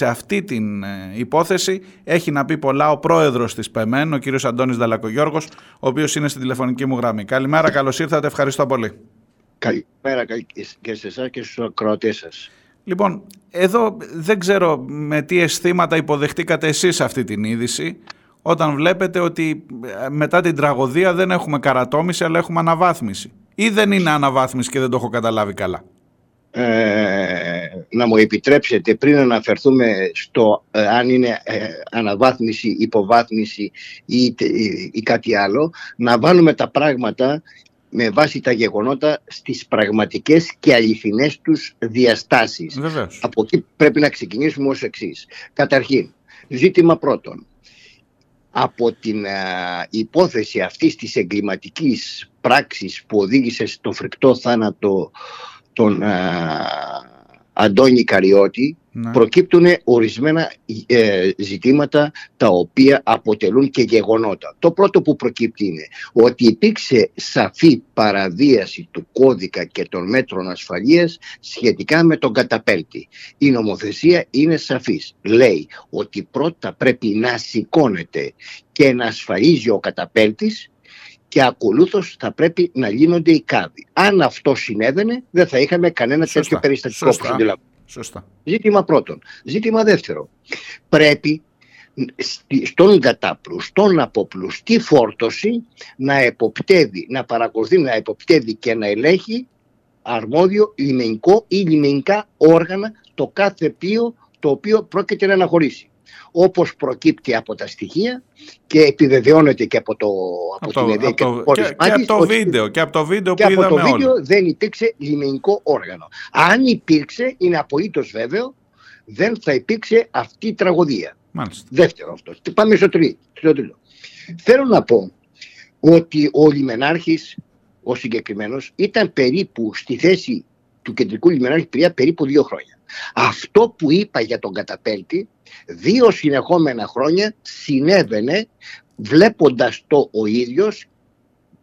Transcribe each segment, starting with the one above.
σε αυτή την υπόθεση έχει να πει πολλά ο πρόεδρος της ΠΕΜΕΝ, ο κύριος Αντώνης Δαλακογιώργος, ο οποίος είναι στην τηλεφωνική μου γραμμή. Καλημέρα, καλώς ήρθατε, ευχαριστώ πολύ. Καλημέρα και σε εσάς και στους ακροατές σας. Λοιπόν, εδώ δεν ξέρω με τι αισθήματα υποδεχτήκατε εσείς αυτή την είδηση όταν βλέπετε ότι ε, μετά την τραγωδία δεν έχουμε καρατόμηση αλλά έχουμε αναβάθμιση. Ή δεν είναι αναβάθμιση και δεν το έχω καταλάβει καλά. Ε, να μου επιτρέψετε πριν αναφερθούμε στο ε, αν είναι ε, αναβάθμιση, υποβάθμιση ή, ή κάτι άλλο να βάλουμε τα πράγματα με βάση τα γεγονότα στις πραγματικές και αληθινές τους διαστάσεις. Από εκεί πρέπει να ξεκινήσουμε ως εξής. Καταρχήν, ζήτημα πρώτον. Από την υπόθεση αυτής της εγκληματικής πράξης που οδήγησε στο φρικτό θάνατο των Αντώνη Καριώτη ναι. προκύπτουν ορισμένα ε, ζητήματα τα οποία αποτελούν και γεγονότα. Το πρώτο που προκύπτει είναι ότι υπήρξε σαφή παραβίαση του κώδικα και των μέτρων ασφαλείας σχετικά με τον καταπέλτη. Η νομοθεσία είναι σαφής. Λέει ότι πρώτα πρέπει να σηκώνεται και να ασφαλίζει ο καταπέλτης και ακολούθως θα πρέπει να λύνονται οι κάβοι. Αν αυτό συνέβαινε δεν θα είχαμε κανένα Σωστά. τέτοιο περιστατικό Σωστά. που Σωστά. Ζήτημα πρώτον. Ζήτημα δεύτερο. Πρέπει στον κατάπλου, στον απόπλου, στη φόρτωση να εποπτεύει, να παρακολουθεί, να εποπτεύει και να ελέγχει αρμόδιο λιμενικό ή λιμενικά όργανα το κάθε πλοίο το οποίο πρόκειται να αναχωρήσει όπως προκύπτει από τα στοιχεία και επιβεβαιώνεται και από, το, από, την ΕΔΕ και, από και, και, από το βίντεο και από το βίντεο που είδαμε από το βίντεο δεν υπήρξε λιμενικό όργανο. Αν υπήρξε, είναι απολύτως βέβαιο, δεν θα υπήρξε αυτή η τραγωδία. Μάλιστα. Δεύτερο αυτό. Πάμε στο τρίτο. Θέλω να πω ότι ο λιμενάρχης, ο συγκεκριμένος, ήταν περίπου στη θέση του κεντρικού λιμενάρχη Πυρία περίπου δύο χρόνια. Αυτό που είπα για τον καταπέλτη δύο συνεχόμενα χρόνια συνέβαινε βλέποντας το ο ίδιος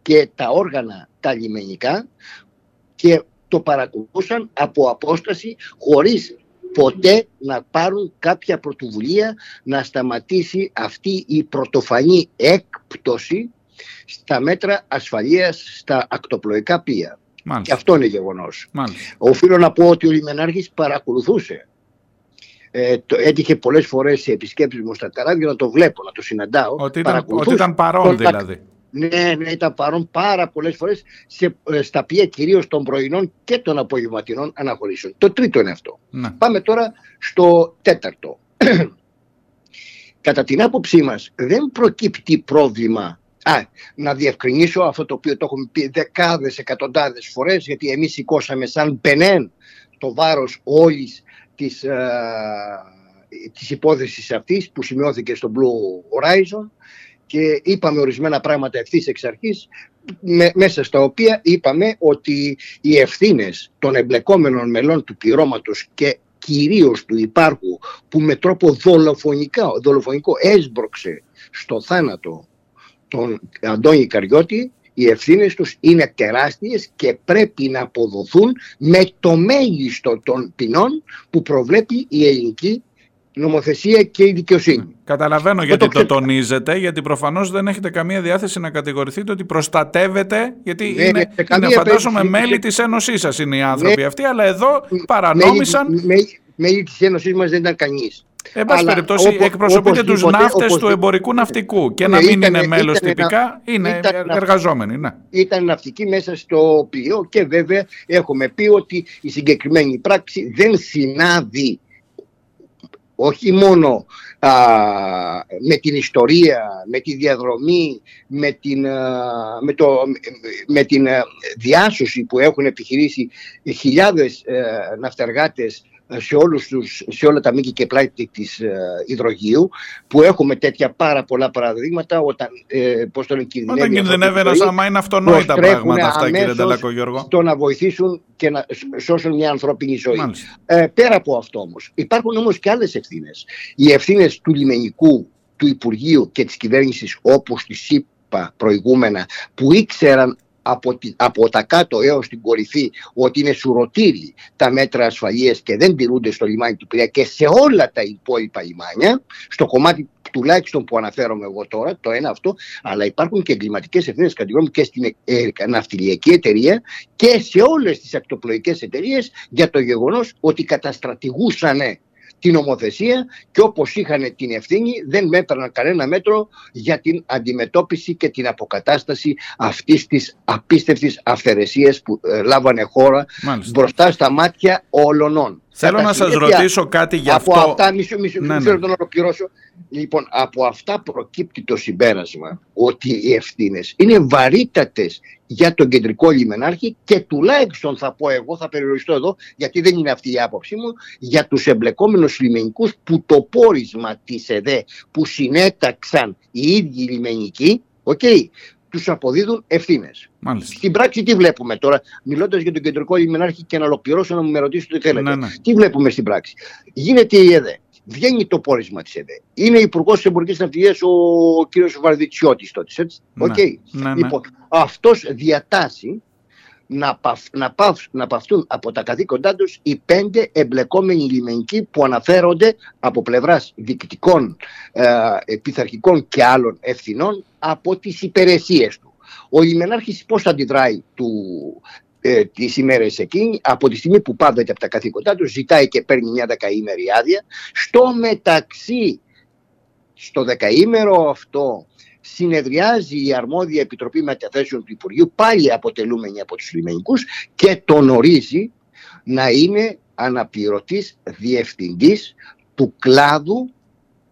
και τα όργανα τα λιμενικά και το παρακολουθούσαν από απόσταση χωρίς ποτέ να πάρουν κάποια πρωτοβουλία να σταματήσει αυτή η πρωτοφανή έκπτωση στα μέτρα ασφαλείας στα ακτοπλοϊκά πλοία. Και αυτό είναι γεγονός. Οφείλω να πω ότι ο Λιμενάρχης παρακολουθούσε ε, το, έτυχε πολλές φορές σε επισκέψεις μου στα καράβια να το βλέπω, να το συναντάω. Ότι ήταν, ότι ήταν παρόν δηλαδή. Ναι, ναι, ήταν παρόν πάρα πολλές φορές σε, ε, στα οποία κυρίως των πρωινών και των απογευματινών αναχωρήσεων. Το τρίτο είναι αυτό. Ναι. Πάμε τώρα στο τέταρτο. Κατά την άποψή μας δεν προκύπτει πρόβλημα Α, να διευκρινίσω αυτό το οποίο το έχουμε πει δεκάδες, εκατοντάδες φορές γιατί εμείς σηκώσαμε σαν πενέν το βάρος όλης της, ε, της υπόθεσης αυτής που σημειώθηκε στο Blue Horizon και είπαμε ορισμένα πράγματα ευθύς εξ αρχής μέσα στα οποία είπαμε ότι οι ευθύνες των εμπλεκόμενων μελών του πληρώματος και κυρίως του υπάρχου που με τρόπο δολοφονικό έσπρωξε στο θάνατο τον Αντώνη Καριώτη οι ευθύνες τους είναι τεράστιες και πρέπει να αποδοθούν με το μέγιστο των ποινών που προβλέπει η ελληνική νομοθεσία και η δικαιοσύνη. Καταλαβαίνω γιατί το, τονίζετε, γιατί προφανώς δεν έχετε καμία διάθεση να κατηγορηθείτε ότι προστατεύετε, γιατί ναι, είναι, είναι φαντάζομαι μέλη της Ένωσής σας είναι οι άνθρωποι αυτοί, αλλά εδώ παρανόμησαν... Μέλη, μέλη της Ένωσής μας δεν ήταν κανείς. Εν πάση περιπτώσει, όπως, εκπροσωπείτε τους ναύτες του εμπορικού ναυτικού και να μην είναι μέλος τυπικά, είναι εργαζόμενοι. Ναι. Ήταν ναυτικοί μέσα στο πλοίο και βέβαια έχουμε πει ότι η συγκεκριμένη πράξη δεν συνάδει όχι μόνο α, με την ιστορία, με τη διαδρομή, με την, με το, με την διάσωση που έχουν επιχειρήσει χιλιάδες ε, ναυτεργάτες σε, όλους τους, σε όλα τα μήκη και πλάτη της ε, υδρογείου που έχουμε τέτοια πάρα πολλά παραδείγματα όταν, ε, πώς τον κινδυνεύει όταν κινδυνεύει ένας άμα είναι αυτονόητα πράγματα αυτά κύριε Νταλάκο Γιώργο. στο να βοηθήσουν και να σώσουν μια ανθρώπινη ζωή. Ε, πέρα από αυτό όμως υπάρχουν όμως και άλλες ευθύνες. Οι ευθύνες του λιμενικού του Υπουργείου και της κυβέρνησης όπως τις είπα προηγούμενα που ήξεραν από, από τα κάτω έως την κορυφή ότι είναι σουρωτήρι τα μέτρα ασφαλείας και δεν τηρούνται στο λιμάνι του Πειραιά και σε όλα τα υπόλοιπα λιμάνια, στο κομμάτι τουλάχιστον που αναφέρομαι εγώ τώρα, το ένα αυτό, αλλά υπάρχουν και εγκληματικές ευθύνες κατηγορούν και στην ε, ναυτιλιακή εταιρεία και σε όλες τις ακτοπλοϊκές εταιρείες για το γεγονός ότι καταστρατηγούσαν την ομοθεσία και όπως είχαν την ευθύνη δεν μέτραναν κανένα μέτρο για την αντιμετώπιση και την αποκατάσταση αυτής της απίστευτης αυθαιρεσίας που ε, λάβανε χώρα Μάλιστα. μπροστά στα μάτια όλων. Θέλω να σας ρωτήσω κάτι γι' αυτό. Από αυτά, μισό, μισό, ναι, ναι. να ολοκληρώσω. Λοιπόν, από αυτά προκύπτει το συμπέρασμα ότι οι ευθύνες είναι βαρύτατες για τον κεντρικό λιμενάρχη και τουλάχιστον θα πω εγώ, θα περιοριστώ εδώ, γιατί δεν είναι αυτή η άποψή μου, για τους εμπλεκόμενους λιμενικούς που το πόρισμα της ΕΔΕ που συνέταξαν οι ίδιοι λιμενικοί, okay, τους αποδίδουν ευθύνες. Στην πράξη τι βλέπουμε τώρα, μιλώντας για τον κεντρικό λιμενάρχη και να ολοκληρώσω να μου με ρωτήσετε τι θέλετε. Ναι, ναι. Τι βλέπουμε στην πράξη. Γίνεται η ΕΔΕ. Βγαίνει το πόρισμα της ΕΔΕ. Είναι υπουργός της Εμπορικής Ναυτιλίας ο κ. Βαρδιτσιώτης τότε. Έτσι. Ναι. Okay. Ναι, λοιπόν, αυτός διατάσσει να, παφ, να, παφ, να παυτούν από τα καθήκοντά τους οι πέντε εμπλεκόμενοι λιμενικοί που αναφέρονται από πλευράς διοικητικών, ε, πειθαρχικών και άλλων ευθυνών από τις υπηρεσίες του. Ο λιμενάρχης πώς αντιδράει του, ε, τις ημέρες εκείνη, από τη στιγμή που πάβεται από τα καθήκοντά τους, ζητάει και παίρνει μια δεκαήμερη άδεια. Στο μεταξύ, στο δεκαήμερο αυτό, συνεδριάζει η αρμόδια Επιτροπή Μεταθέσεων του Υπουργείου, πάλι αποτελούμενη από τους λιμενικούς και τον ορίζει να είναι αναπληρωτής διευθυντής του κλάδου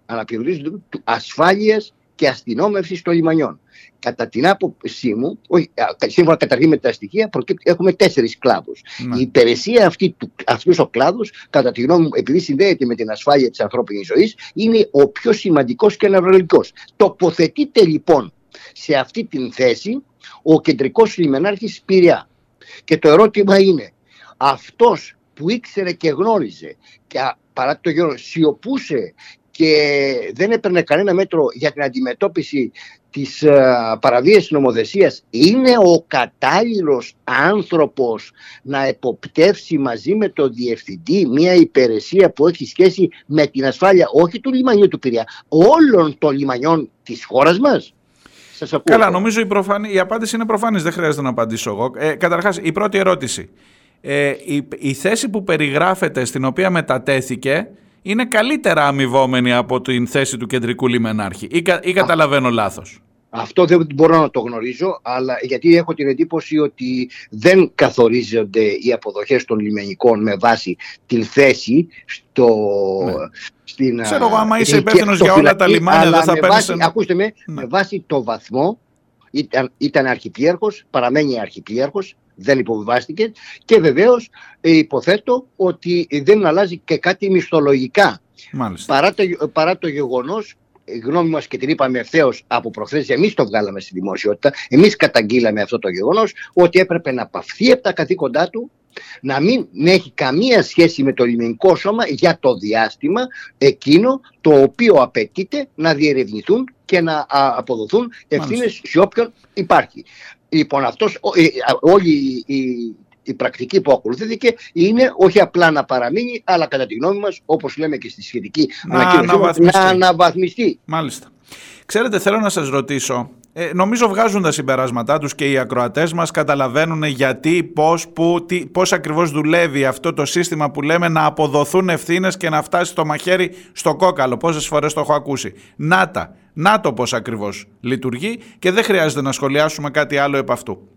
αναπληρωτής του ασφάλειας και αστυνόμευσης των λιμανιών. Κατά την άποψή μου, όχι, σύμφωνα καταρχήν με τα στοιχεία, έχουμε τέσσερις κλάδους. Ναι. Η υπηρεσία αυτή, αυτός ο κλάδος, κατά τη γνώμη μου, επειδή συνδέεται με την ασφάλεια της ανθρώπινης ζωής, είναι ο πιο σημαντικός και αναβρολικό. Τοποθετείται λοιπόν σε αυτή την θέση ο κεντρικός λιμενάρχης Πυριά. Και το ερώτημα είναι, αυτός που ήξερε και γνώριζε και παρά το γεγονός σιωπούσε και δεν έπαιρνε κανένα μέτρο για την αντιμετώπιση της uh, παραβίασης νομοθεσίας είναι ο κατάλληλος άνθρωπος να εποπτεύσει μαζί με το διευθυντή μια υπηρεσία που έχει σχέση με την ασφάλεια όχι του λιμανιού του Πυριά, όλων των λιμανιών της χώρας μας. Σας ακούω. Καλά, νομίζω η, προφανή, η απάντηση είναι προφανής, δεν χρειάζεται να απαντήσω εγώ. Ε, καταρχάς, η πρώτη ερώτηση. Ε, η, η θέση που περιγράφεται, στην οποία μετατέθηκε, είναι καλύτερα αμοιβόμενη από την θέση του κεντρικού λιμενάρχη ή, ή καταλαβαίνω λάθος. Αυτό δεν μπορώ να το γνωρίζω, αλλά γιατί έχω την εντύπωση ότι δεν καθορίζονται οι αποδοχές των λιμενικών με βάση την θέση στο... Ναι. Στην, Ξέρω εγώ, άμα είσαι υπεύθυνος για όλα τα λιμάνια, δεν θα παίρνεις... Ακούστε με, ναι. με βάση το βαθμό, ήταν, ήταν αρχιπλήρχος, παραμένει αρχιπλήρχος, δεν υποβιβάστηκε και βεβαίως ε, υποθέτω ότι δεν αλλάζει και κάτι μισθολογικά. Παρά το, παρά το γεγονός η γνώμη μας και την είπαμε ευθέως από προχθές, εμείς το βγάλαμε στη δημοσιότητα, εμείς καταγγείλαμε αυτό το γεγονός, ότι έπρεπε να παυθεί από τα καθήκοντά του, να μην έχει καμία σχέση με το λιμενικό σώμα για το διάστημα εκείνο το οποίο απαιτείται να διερευνηθούν και να αποδοθούν ευθύνες σε όποιον υπάρχει. Λοιπόν, αυτός, ε, όλη η, η πρακτική που ακολουθήθηκε είναι όχι απλά να παραμείνει, αλλά κατά τη γνώμη μας, όπως λέμε και στη σχετική να ανακοίνωση, να αναβαθμιστεί. Μάλιστα. Ξέρετε, θέλω να σας ρωτήσω, ε, νομίζω βγάζουν τα συμπεράσματά τους και οι ακροατές μας καταλαβαίνουν γιατί, πώς, που, τι, πώς ακριβώς δουλεύει αυτό το σύστημα που λέμε να αποδοθούν ευθύνες και να φτάσει το μαχαίρι στο κόκαλο. Πόσες φορές το έχω ακούσει. Να τα. Να το πώς ακριβώς λειτουργεί και δεν χρειάζεται να σχολιάσουμε κάτι άλλο επ' αυτού.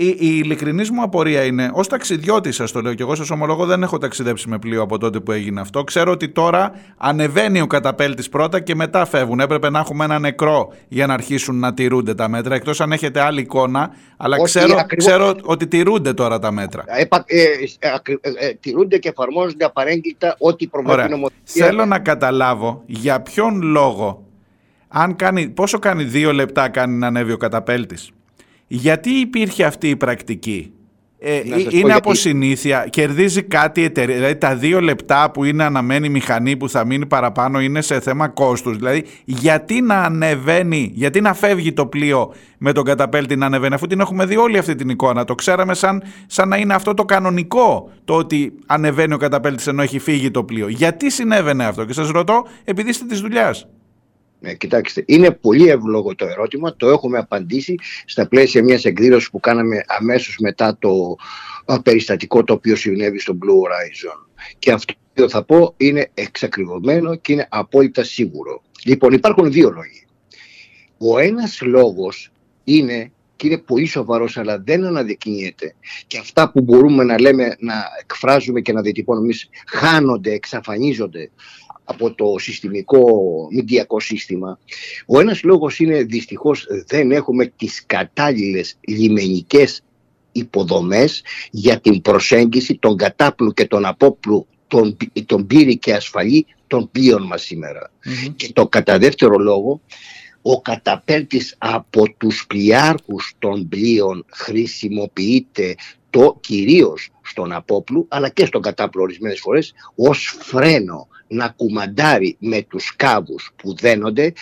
Η, η ειλικρινής μου απορία είναι, ως ταξιδιώτης, σας το λέω και εγώ σας ομολογώ, δεν έχω ταξιδέψει με πλοίο από τότε που έγινε αυτό. Ξέρω ότι τώρα ανεβαίνει ο καταπέλτης πρώτα και μετά φεύγουν. Έπρεπε να έχουμε ένα νεκρό για να αρχίσουν να τηρούνται τα μέτρα. Εκτός αν έχετε άλλη εικόνα, αλλά ξέρω, ξέρω ότι τηρούνται τώρα τα μέτρα. Ε, ε, ε, ε, τηρούνται και εφαρμόζονται απαρέγκλητα ό,τι προβλέπει νομοθεσία. Θέλω να καταλάβω για ποιον λόγο, αν κάνει, πόσο κάνει δύο λεπτά κάνει να ανέβει ο καταπέλτης; Γιατί υπήρχε αυτή η πρακτική; ε, είναι από συνήθεια, κερδίζει κάτι η εταιρεία. Δηλαδή τα δύο λεπτά που είναι αναμένη η μηχανή που θα μείνει παραπάνω είναι σε θέμα κόστους. Δηλαδή γιατί να ανεβαίνει, γιατί να φεύγει το πλοίο με τον καταπέλτη να ανεβαίνει αφού την έχουμε δει όλη αυτή την εικόνα. Το ξέραμε σαν, σαν να είναι αυτό το κανονικό το ότι ανεβαίνει ο καταπέλτης ενώ έχει φύγει το πλοίο. Γιατί συνέβαινε αυτό; Και σας ρωτώ επειδή είστε της δουλειάς. Ναι, κοιτάξτε, είναι πολύ εύλογο το ερώτημα. Το έχουμε απαντήσει στα πλαίσια μιας εκδήλωσης που κάναμε αμέσως μετά το περιστατικό το οποίο συνέβη στο Blue Horizon. Και αυτό που θα πω είναι εξακριβωμένο και είναι απόλυτα σίγουρο. Λοιπόν, υπάρχουν δύο λόγοι. Ο ένας λόγος είναι και είναι πολύ σοβαρός, αλλά δεν αναδεικνύεται. Και αυτά που μπορούμε να λέμε, να εκφράζουμε και να διατυπώνουμε εμείς χάνονται, εξαφανίζονται από το συστημικό μηντιακό σύστημα. Ο ένας λόγος είναι δυστυχώς δεν έχουμε τις κατάλληλες λιμενικές υποδομές για την προσέγγιση των κατάπλου και των απόπλου των, των πύρη και ασφαλή των πλοίων μας σημερα Και το κατά δεύτερο λόγο, ο καταπέλτης από τους πλοιάρχους των πλοίων χρησιμοποιείται το κυρίως στον απόπλου αλλά και στον κατάπλου ορισμένες φορές ως φρένο να κουμαντάρει με τους κάβους που δένονται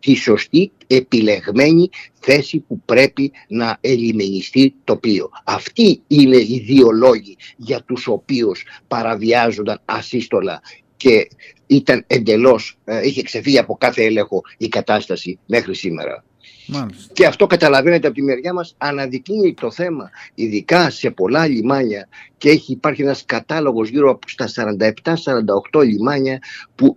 τη σωστή επιλεγμένη θέση που πρέπει να ελιμενιστεί το πλοίο. Αυτοί είναι οι δύο λόγοι για τους οποίους παραβιάζονταν ασύστολα και ήταν εντελώς, ε, είχε ξεφύγει από κάθε έλεγχο η κατάσταση μέχρι σήμερα. Και αυτό καταλαβαίνετε από τη μεριά μας αναδεικνύει το θέμα ειδικά σε πολλά λιμάνια και έχει, υπάρχει ένας κατάλογος γύρω από στα 47-48 λιμάνια που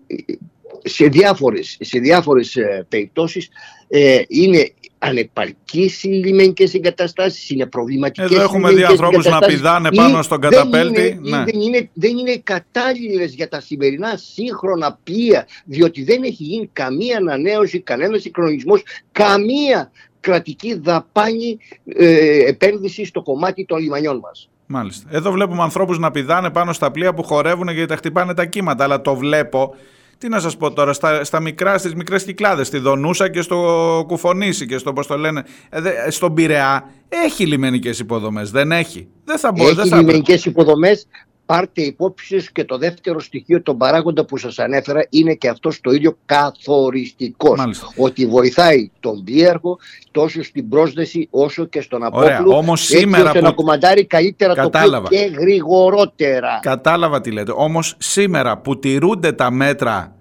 σε διάφορες, σε διάφορες ε, περιπτώσεις ε, είναι ανεπαρκείς οι λιμενικές εγκαταστάσεις, είναι προβληματικές Εδώ έχουμε δει ανθρώπους να πηδάνε πάνω στον καταπέλτη. Δεν είναι, ναι. δεν, είναι, δεν είναι κατάλληλες για τα σημερινά σύγχρονα πλοία, διότι δεν έχει γίνει καμία ανανέωση, κανένας συγχρονισμός, καμία κρατική δαπάνη ε, επένδυση στο κομμάτι των λιμανιών μας. Μάλιστα. Εδώ βλέπουμε ανθρώπους να πηδάνε πάνω στα πλοία που χορεύουν γιατί τα χτυπάνε τα κύματα, αλλά το βλέπω τι να σας πω τώρα, στα, στα μικρά, στις μικρές κυκλάδες, στη Δονούσα και στο Κουφονήσι και στο πώς το λένε, ε, στον Πειραιά, έχει λιμενικές υποδομές, δεν έχει. Δεν θα μπορεί. Έχει λιμενικές υποδομές, πάρτε υπόψη και το δεύτερο στοιχείο, τον παράγοντα που σας ανέφερα, είναι και αυτό το ίδιο καθοριστικός. Ότι βοηθάει τον πλοίαρχο τόσο στην πρόσδεση όσο και στον απόπλου. όμως σήμερα ώστε που... να κομμαντάρει καλύτερα Κατάλαβα. το πλοίο και γρηγορότερα. Κατάλαβα τι λέτε. Όμως σήμερα που τηρούνται τα μέτρα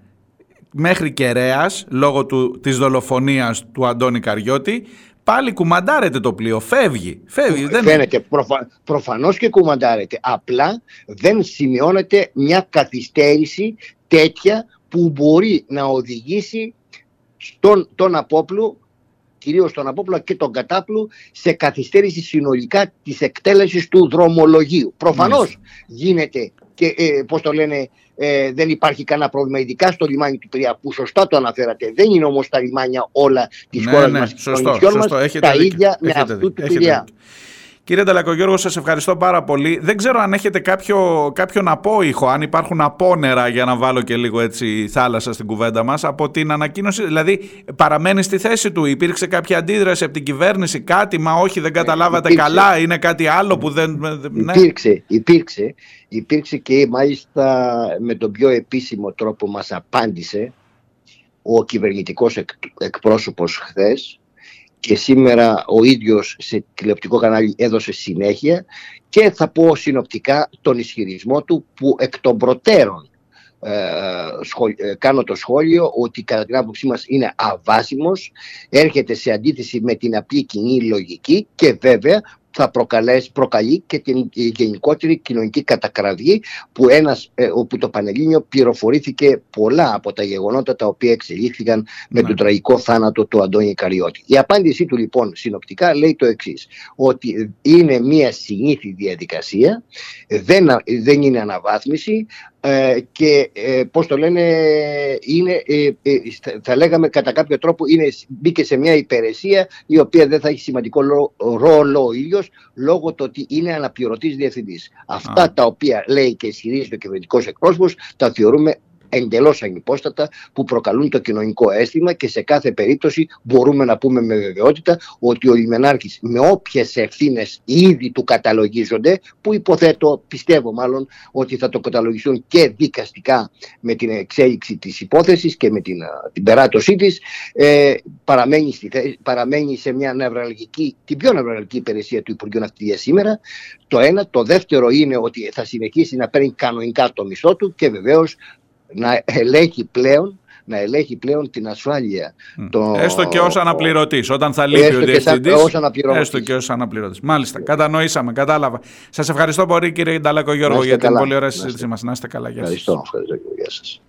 μέχρι κεραίας λόγω του, της δολοφονίας του Αντώνη Καριώτη πάλι κουμαντάρεται το πλοίο, φεύγει. φεύγει δεν... Φαίνεται, προφα... προφανώς και κουμαντάρεται. Απλά δεν σημειώνεται μια καθυστέρηση τέτοια που μπορεί να οδηγήσει στον τον απόπλου κυρίως τον απόπλο και τον κατάπλου, σε καθυστέρηση συνολικά της εκτέλεσης του δρομολογίου. Προφανώς γίνεται και ε, πώς το λένε, ε, δεν υπάρχει κανένα πρόβλημα, ειδικά στο λιμάνι του Πυριά, που σωστά το αναφέρατε. Δεν είναι όμως τα λιμάνια όλα της ναι, χώρας ναι, μας και των νησιών μας τα ίδια με αυτού του Πυριά. Κύριε Νταλακογιώργο, σας ευχαριστώ πάρα πολύ. Δεν ξέρω αν έχετε κάποιο, κάποιον απόϊχο, αν υπάρχουν απόνερα για να βάλω και λίγο έτσι θάλασσα στην κουβέντα μας, από την ανακοίνωση, δηλαδή παραμένεις στη θέση του, υπήρξε κάποια αντίδραση από την κυβέρνηση, κάτι, μα όχι δεν καταλάβατε καλά, είναι κάτι άλλο που δεν... Ναι. Υπήρξε, υπήρξε, υπήρξε και μάλιστα με τον πιο επίσημο τρόπο μας απάντησε ο κυβερνητικός εκ, εκπρόσωπος χθες, και σήμερα ο ίδιος σε τηλεοπτικό κανάλι έδωσε συνέχεια και θα πω συνοπτικά τον ισχυρισμό του που εκ των προτέρων ε, ε, κάνω το σχόλιο ότι κατά την άποψή μας είναι αβάσιμος, έρχεται σε αντίθεση με την απλή κοινή λογική και βέβαια θα προκαλέσει, προκαλεί και την γενικότερη κοινωνική κατακραυγή που ένας, ε, όπου το Πανελλήνιο πληροφορήθηκε πολλά από τα γεγονότα τα οποία εξελίχθηκαν με ναι. τον τραγικό θάνατο του Αντώνη Καριώτη. Η απάντησή του λοιπόν συνοπτικά λέει το εξής ότι είναι μια συνήθη διαδικασία, δεν, δεν είναι αναβάθμιση, ε, και ε, πώς το λένε είναι, ε, ε, θα λέγαμε κατά κάποιο τρόπο είναι, μπήκε σε μια υπηρεσία η οποία δεν θα έχει σημαντικό ρόλο ο ίδιος λόγω του ότι είναι αναπληρωτής διευθυντής. Αυτά τα οποία λέει και ισχυρίζει ο κυβερνητικός εκπρόσωπος τα θεωρούμε εντελώς ανυπόστατα που προκαλούν το κοινωνικό αίσθημα και σε κάθε περίπτωση μπορούμε να πούμε με βεβαιότητα ότι ο Λιμενάρχης με όποιες ευθύνες ήδη του καταλογίζονται που υποθέτω, πιστεύω μάλλον ότι θα το καταλογιστούν και δικαστικά με την εξέλιξη της υπόθεσης και με την, την περάτωσή της ε, παραμένει, στη, παραμένει σε μια νευραλγική, την πιο νευραλγική υπηρεσία του Υπουργείου Ναυτιλίας σήμερα. Το ένα, το δεύτερο είναι ότι θα συνεχίσει να παίρνει κανονικά το μισθό του και βεβαίως να ελέγχει πλέον να ελέγχει πλέον την ασφάλεια. Mm. Το... Έστω και ως αναπληρωτής, όταν θα λείπει ο διευθυντής. Έστω και ως αναπληρωτής. Μάλιστα, κατανοήσαμε, κατάλαβα. Σας ευχαριστώ πολύ κύριε Νταλάκο Γιώργο για την πολύ ωραία συζήτηση μας. Να είστε καλά. Ευχαριστώ, ευχαριστώ. Γεια σας.